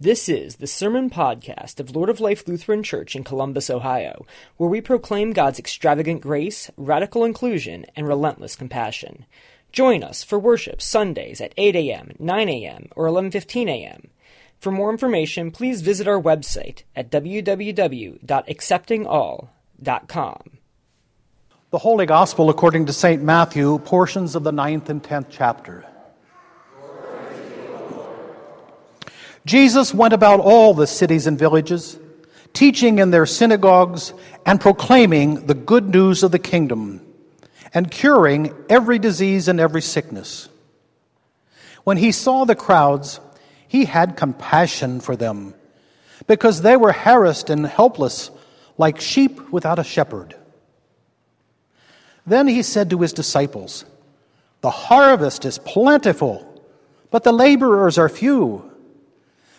This is the Sermon Podcast of Lord of Life Lutheran Church in Columbus, Ohio, where we proclaim God's extravagant grace, radical inclusion, and relentless compassion. Join us for worship Sundays at 8 a.m., 9 a.m., or 11:15 a.m. For more information, please visit our website at www.acceptingall.com. The Holy Gospel according to St. Matthew, portions of the ninth and tenth chapter. Jesus went about all the cities and villages, teaching in their synagogues and proclaiming the good news of the kingdom, and curing every disease and every sickness. When he saw the crowds, he had compassion for them, because they were harassed and helpless, like sheep without a shepherd. Then he said to his disciples, The harvest is plentiful, but the laborers are few.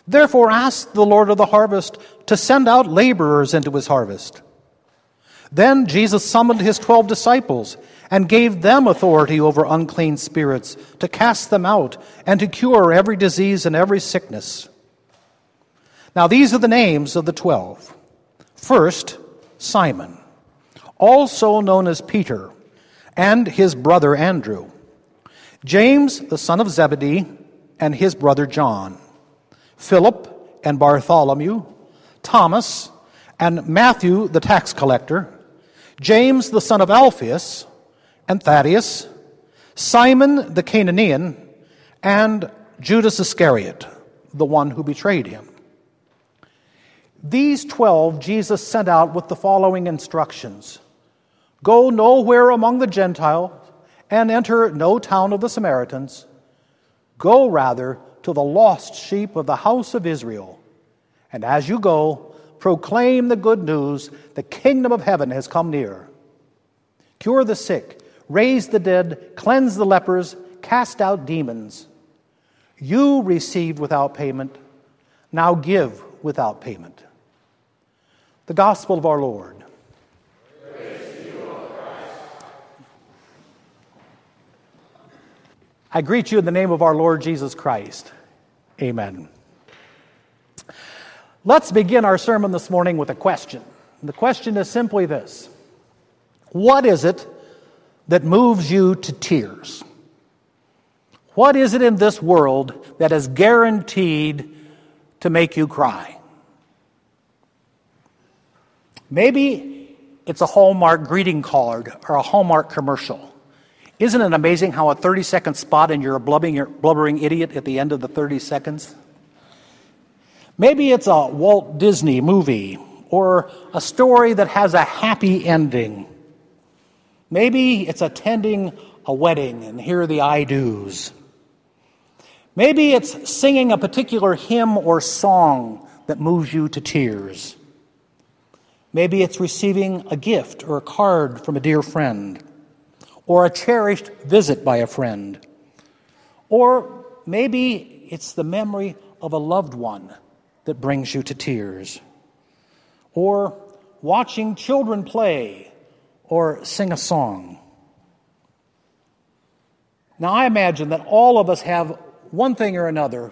Therefore, ask the Lord of the harvest to send out laborers into his harvest. Then Jesus summoned his twelve disciples and gave them authority over unclean spirits to cast them out and to cure every disease and every sickness. Now, these are the names of the twelve. First, Simon, also known as Peter, and his brother Andrew, James, the son of Zebedee, and his brother John. Philip and Bartholomew, Thomas and Matthew the tax collector, James the son of Alphaeus and Thaddeus, Simon the Cananaean, and Judas Iscariot, the one who betrayed him. These twelve Jesus sent out with the following instructions Go nowhere among the Gentiles and enter no town of the Samaritans. Go rather to the lost sheep of the house of Israel. And as you go, proclaim the good news the kingdom of heaven has come near. Cure the sick, raise the dead, cleanse the lepers, cast out demons. You received without payment, now give without payment. The gospel of our Lord. I greet you in the name of our Lord Jesus Christ. Amen. Let's begin our sermon this morning with a question. The question is simply this What is it that moves you to tears? What is it in this world that is guaranteed to make you cry? Maybe it's a Hallmark greeting card or a Hallmark commercial. Isn't it amazing how a 30 second spot and you're a blubbering, blubbering idiot at the end of the 30 seconds? Maybe it's a Walt Disney movie or a story that has a happy ending. Maybe it's attending a wedding and here are the I do's. Maybe it's singing a particular hymn or song that moves you to tears. Maybe it's receiving a gift or a card from a dear friend or a cherished visit by a friend. Or maybe it's the memory of a loved one that brings you to tears. Or watching children play or sing a song. Now, I imagine that all of us have one thing or another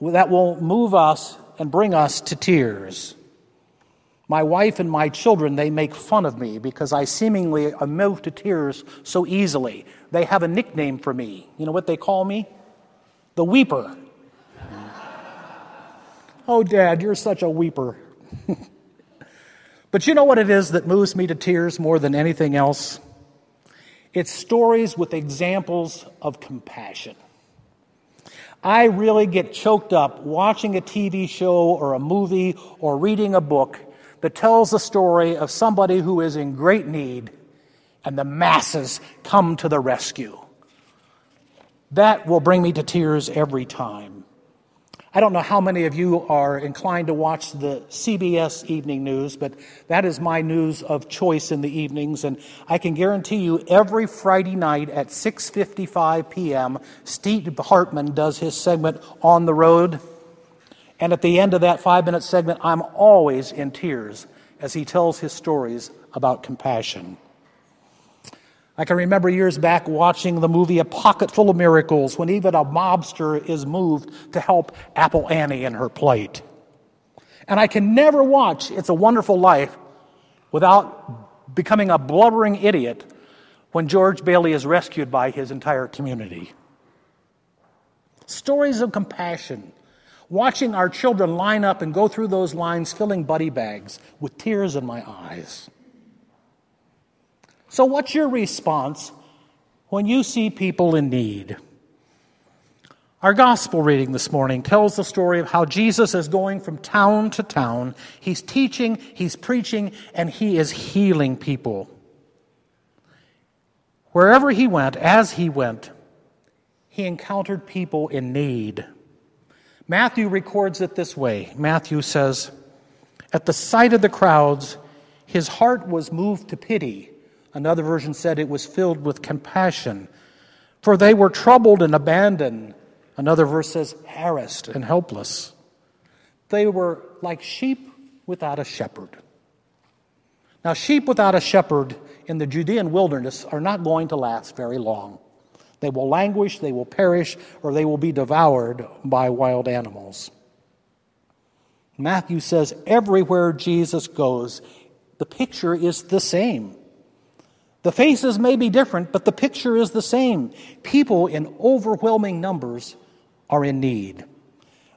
that will move us and bring us to tears. My wife and my children, they make fun of me because I seemingly am moved to tears so easily. They have a nickname for me. You know what they call me? The Weeper. oh, Dad, you're such a weeper. but you know what it is that moves me to tears more than anything else? It's stories with examples of compassion. I really get choked up watching a TV show or a movie or reading a book that tells the story of somebody who is in great need and the masses come to the rescue. That will bring me to tears every time. I don't know how many of you are inclined to watch the CBS evening news, but that is my news of choice in the evenings and I can guarantee you every Friday night at 6:55 p.m. Steve Hartman does his segment on the road and at the end of that five minute segment, I'm always in tears as he tells his stories about compassion. I can remember years back watching the movie A Pocketful of Miracles when even a mobster is moved to help Apple Annie in her plight. And I can never watch It's a Wonderful Life without becoming a blubbering idiot when George Bailey is rescued by his entire community. Stories of compassion. Watching our children line up and go through those lines filling buddy bags with tears in my eyes. So, what's your response when you see people in need? Our gospel reading this morning tells the story of how Jesus is going from town to town. He's teaching, he's preaching, and he is healing people. Wherever he went, as he went, he encountered people in need. Matthew records it this way Matthew says, At the sight of the crowds, his heart was moved to pity. Another version said it was filled with compassion, for they were troubled and abandoned. Another verse says, harassed and helpless. They were like sheep without a shepherd. Now, sheep without a shepherd in the Judean wilderness are not going to last very long. They will languish, they will perish, or they will be devoured by wild animals. Matthew says everywhere Jesus goes, the picture is the same. The faces may be different, but the picture is the same. People in overwhelming numbers are in need.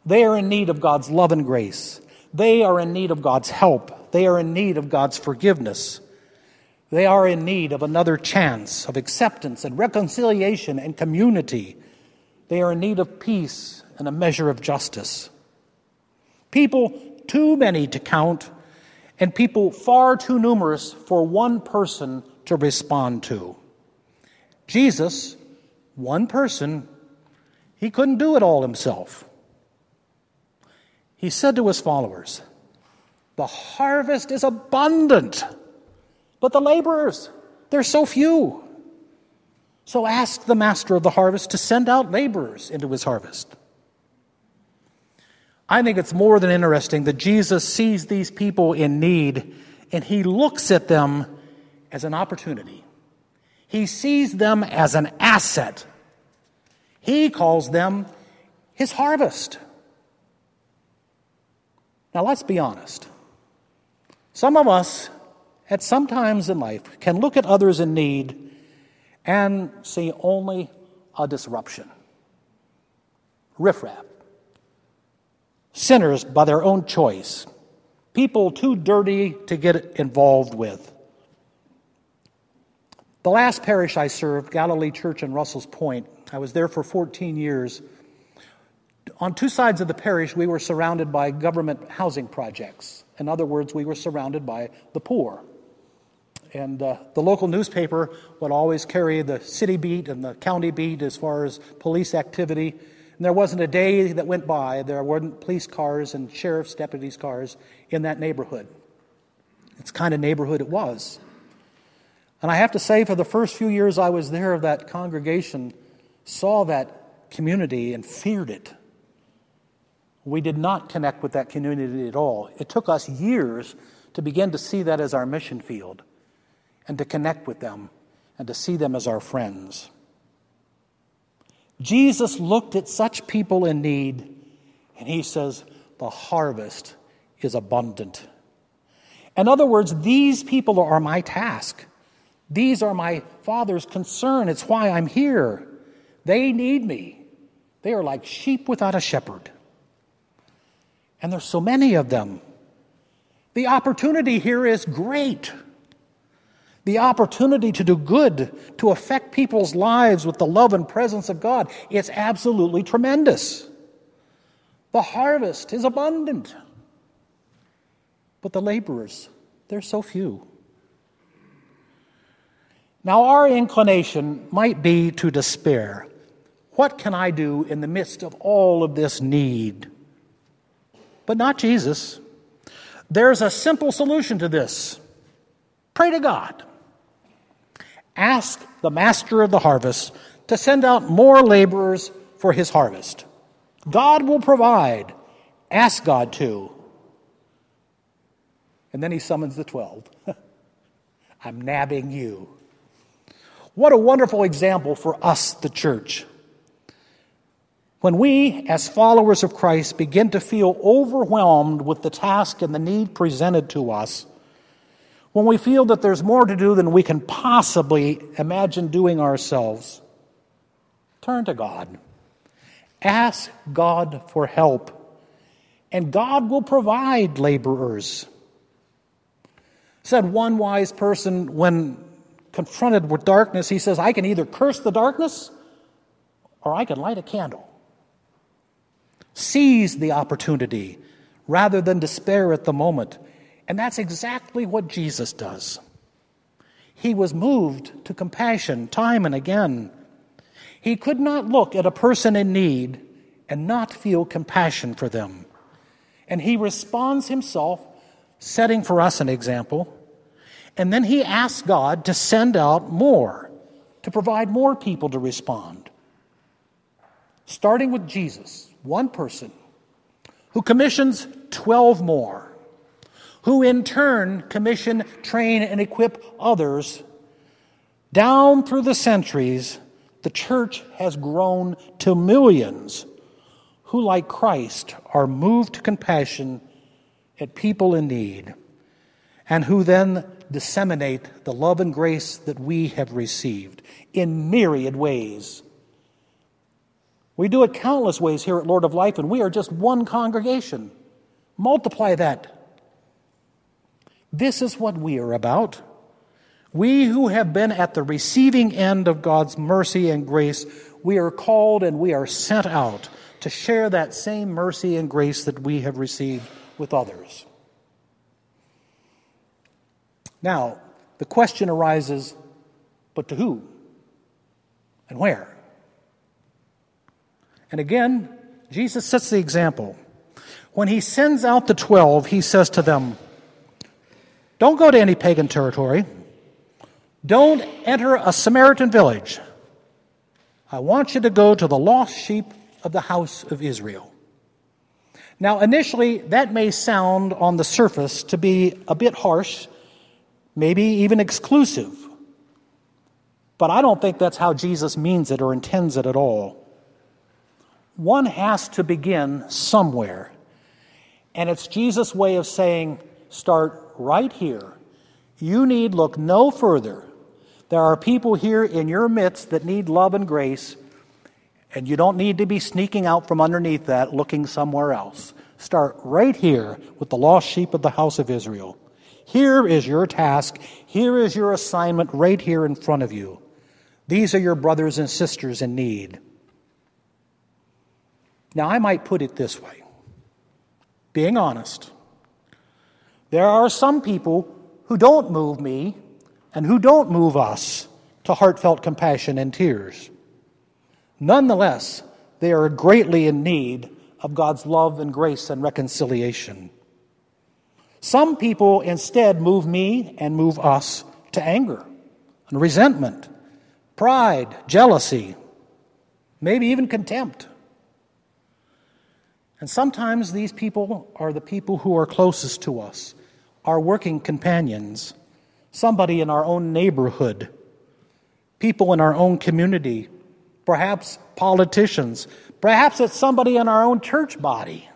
They are in need of God's love and grace. They are in need of God's help. They are in need of God's forgiveness. They are in need of another chance of acceptance and reconciliation and community. They are in need of peace and a measure of justice. People too many to count, and people far too numerous for one person to respond to. Jesus, one person, he couldn't do it all himself. He said to his followers, The harvest is abundant but the laborers, they're so few. So ask the master of the harvest to send out laborers into his harvest. I think it's more than interesting that Jesus sees these people in need and he looks at them as an opportunity. He sees them as an asset. He calls them his harvest. Now, let's be honest. Some of us at some times in life, can look at others in need and see only a disruption. Riffraff. Sinners by their own choice. People too dirty to get involved with. The last parish I served, Galilee Church in Russells Point, I was there for 14 years. On two sides of the parish, we were surrounded by government housing projects. In other words, we were surrounded by the poor. And uh, the local newspaper would always carry the city beat and the county beat as far as police activity. And there wasn't a day that went by there weren't police cars and sheriff's deputies' cars in that neighborhood. It's kind of neighborhood it was. And I have to say, for the first few years I was there, that congregation saw that community and feared it. We did not connect with that community at all. It took us years to begin to see that as our mission field and to connect with them and to see them as our friends. Jesus looked at such people in need and he says, The harvest is abundant. In other words, these people are my task. These are my Father's concern. It's why I'm here. They need me. They are like sheep without a shepherd. And there's so many of them. The opportunity here is great the opportunity to do good, to affect people's lives with the love and presence of God, it's absolutely tremendous. The harvest is abundant, but the laborers, they're so few. Now, our inclination might be to despair. What can I do in the midst of all of this need? But not Jesus. There's a simple solution to this pray to God. Ask the master of the harvest to send out more laborers for his harvest. God will provide. Ask God to. And then he summons the 12. I'm nabbing you. What a wonderful example for us, the church. When we, as followers of Christ, begin to feel overwhelmed with the task and the need presented to us, when we feel that there's more to do than we can possibly imagine doing ourselves, turn to God. Ask God for help, and God will provide laborers. Said one wise person when confronted with darkness, he says, I can either curse the darkness or I can light a candle. Seize the opportunity rather than despair at the moment. And that's exactly what Jesus does. He was moved to compassion time and again. He could not look at a person in need and not feel compassion for them. And he responds himself, setting for us an example. And then he asks God to send out more, to provide more people to respond. Starting with Jesus, one person, who commissions 12 more, who in turn commission, train, and equip others. Down through the centuries, the church has grown to millions who, like Christ, are moved to compassion at people in need and who then disseminate the love and grace that we have received in myriad ways. We do it countless ways here at Lord of Life, and we are just one congregation. Multiply that. This is what we are about. We who have been at the receiving end of God's mercy and grace, we are called and we are sent out to share that same mercy and grace that we have received with others. Now, the question arises but to who and where? And again, Jesus sets the example. When he sends out the twelve, he says to them, Don't go to any pagan territory. Don't enter a Samaritan village. I want you to go to the lost sheep of the house of Israel. Now, initially, that may sound on the surface to be a bit harsh, maybe even exclusive. But I don't think that's how Jesus means it or intends it at all. One has to begin somewhere. And it's Jesus' way of saying, start right here. You need look no further. There are people here in your midst that need love and grace, and you don't need to be sneaking out from underneath that looking somewhere else. Start right here with the lost sheep of the house of Israel. Here is your task. Here is your assignment right here in front of you. These are your brothers and sisters in need. Now, I might put it this way being honest, there are some people who don't move me and who don't move us to heartfelt compassion and tears. Nonetheless, they are greatly in need of God's love and grace and reconciliation. Some people instead move me and move us to anger and resentment, pride, jealousy, maybe even contempt. And sometimes these people are the people who are closest to us, our working companions, somebody in our own neighborhood, people in our own community, perhaps politicians, perhaps it's somebody in our own church body,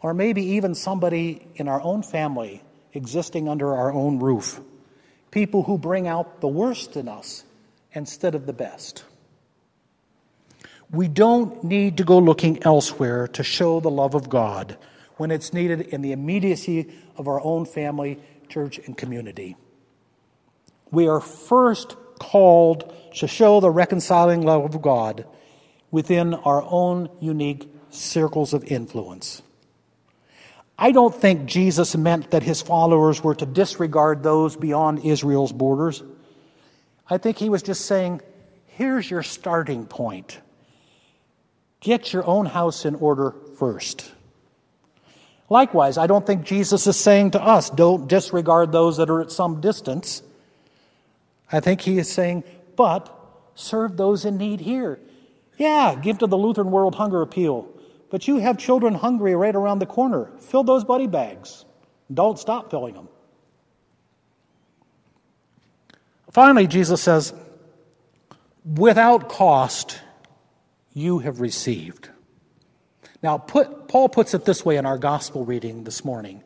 or maybe even somebody in our own family existing under our own roof. People who bring out the worst in us instead of the best. We don't need to go looking elsewhere to show the love of God when it's needed in the immediacy of our own family, church, and community. We are first called to show the reconciling love of God within our own unique circles of influence. I don't think Jesus meant that his followers were to disregard those beyond Israel's borders. I think he was just saying, here's your starting point. Get your own house in order first. Likewise, I don't think Jesus is saying to us, don't disregard those that are at some distance. I think he is saying, but serve those in need here. Yeah, give to the Lutheran World Hunger Appeal. But you have children hungry right around the corner. Fill those buddy bags. Don't stop filling them. Finally, Jesus says, without cost, you have received. Now, put, Paul puts it this way in our gospel reading this morning.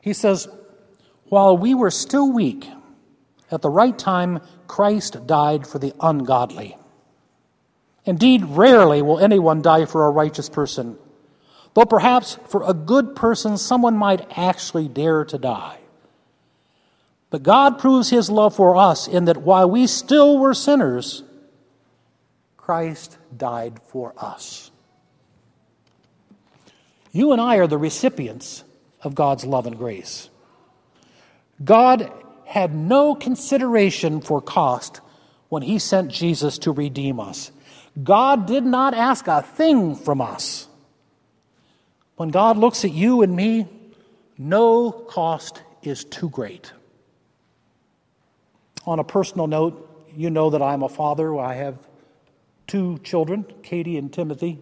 He says, While we were still weak, at the right time, Christ died for the ungodly. Indeed, rarely will anyone die for a righteous person, though perhaps for a good person someone might actually dare to die. But God proves his love for us in that while we still were sinners, Christ died for us. You and I are the recipients of God's love and grace. God had no consideration for cost when he sent Jesus to redeem us. God did not ask a thing from us. When God looks at you and me, no cost is too great. On a personal note, you know that I'm a father. I have two children, Katie and Timothy.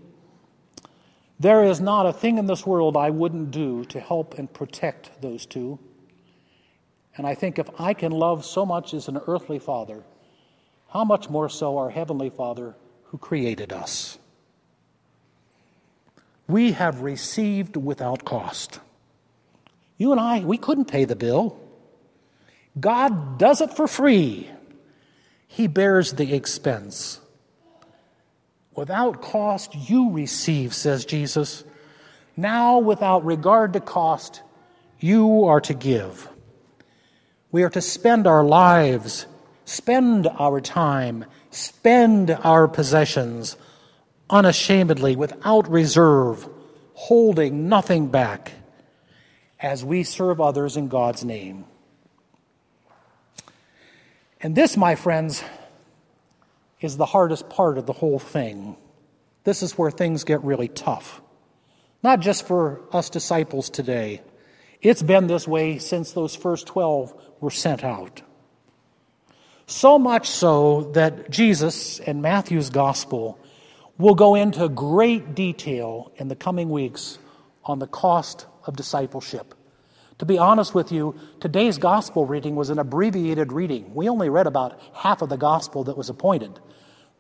There is not a thing in this world I wouldn't do to help and protect those two. And I think if I can love so much as an earthly father, how much more so our Heavenly Father who created us? We have received without cost. You and I, we couldn't pay the bill. God does it for free, He bears the expense. Without cost, you receive, says Jesus. Now, without regard to cost, you are to give. We are to spend our lives, spend our time, spend our possessions unashamedly, without reserve, holding nothing back, as we serve others in God's name. And this, my friends, is the hardest part of the whole thing. This is where things get really tough. Not just for us disciples today, it's been this way since those first 12 were sent out. So much so that Jesus and Matthew's gospel will go into great detail in the coming weeks on the cost of discipleship. To be honest with you, today's gospel reading was an abbreviated reading. We only read about half of the gospel that was appointed.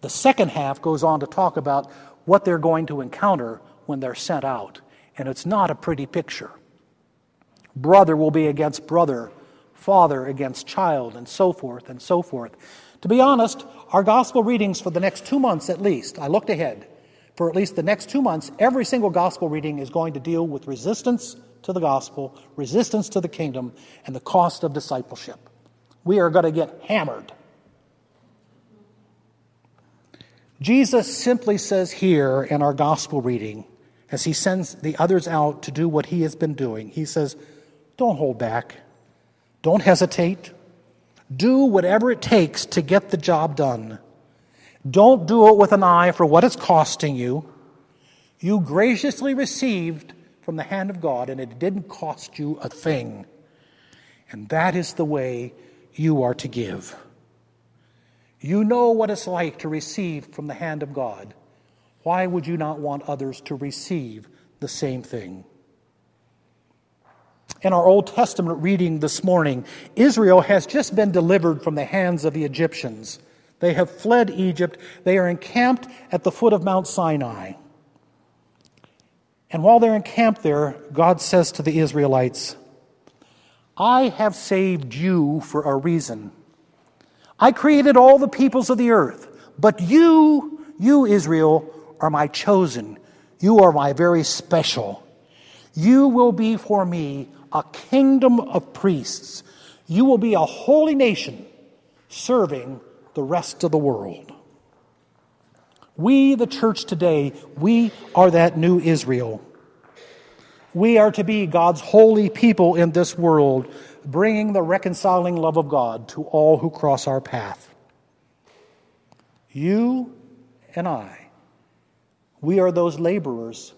The second half goes on to talk about what they're going to encounter when they're sent out. And it's not a pretty picture. Brother will be against brother, father against child, and so forth and so forth. To be honest, our gospel readings for the next two months at least, I looked ahead, for at least the next two months, every single gospel reading is going to deal with resistance to the gospel, resistance to the kingdom, and the cost of discipleship. We are going to get hammered. Jesus simply says here in our gospel reading, as he sends the others out to do what he has been doing, he says, Don't hold back. Don't hesitate. Do whatever it takes to get the job done. Don't do it with an eye for what it's costing you. You graciously received from the hand of God, and it didn't cost you a thing. And that is the way you are to give. You know what it's like to receive from the hand of God. Why would you not want others to receive the same thing? In our Old Testament reading this morning, Israel has just been delivered from the hands of the Egyptians. They have fled Egypt. They are encamped at the foot of Mount Sinai. And while they're encamped there, God says to the Israelites, I have saved you for a reason. I created all the peoples of the earth, but you, you, Israel, are my chosen. You are my very special. You will be for me a kingdom of priests. You will be a holy nation serving the rest of the world. We, the church today, we are that new Israel. We are to be God's holy people in this world, bringing the reconciling love of God to all who cross our path. You and I, we are those laborers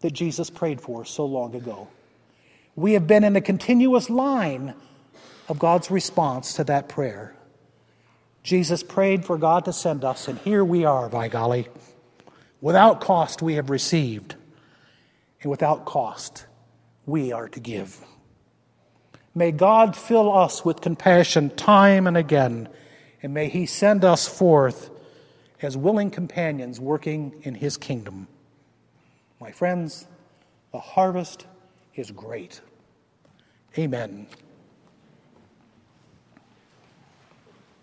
that Jesus prayed for so long ago. We have been in a continuous line of God's response to that prayer. Jesus prayed for God to send us, and here we are, by golly. Without cost, we have received, and without cost, we are to give. May God fill us with compassion time and again, and may He send us forth as willing companions working in his kingdom. My friends, the harvest is great. Amen.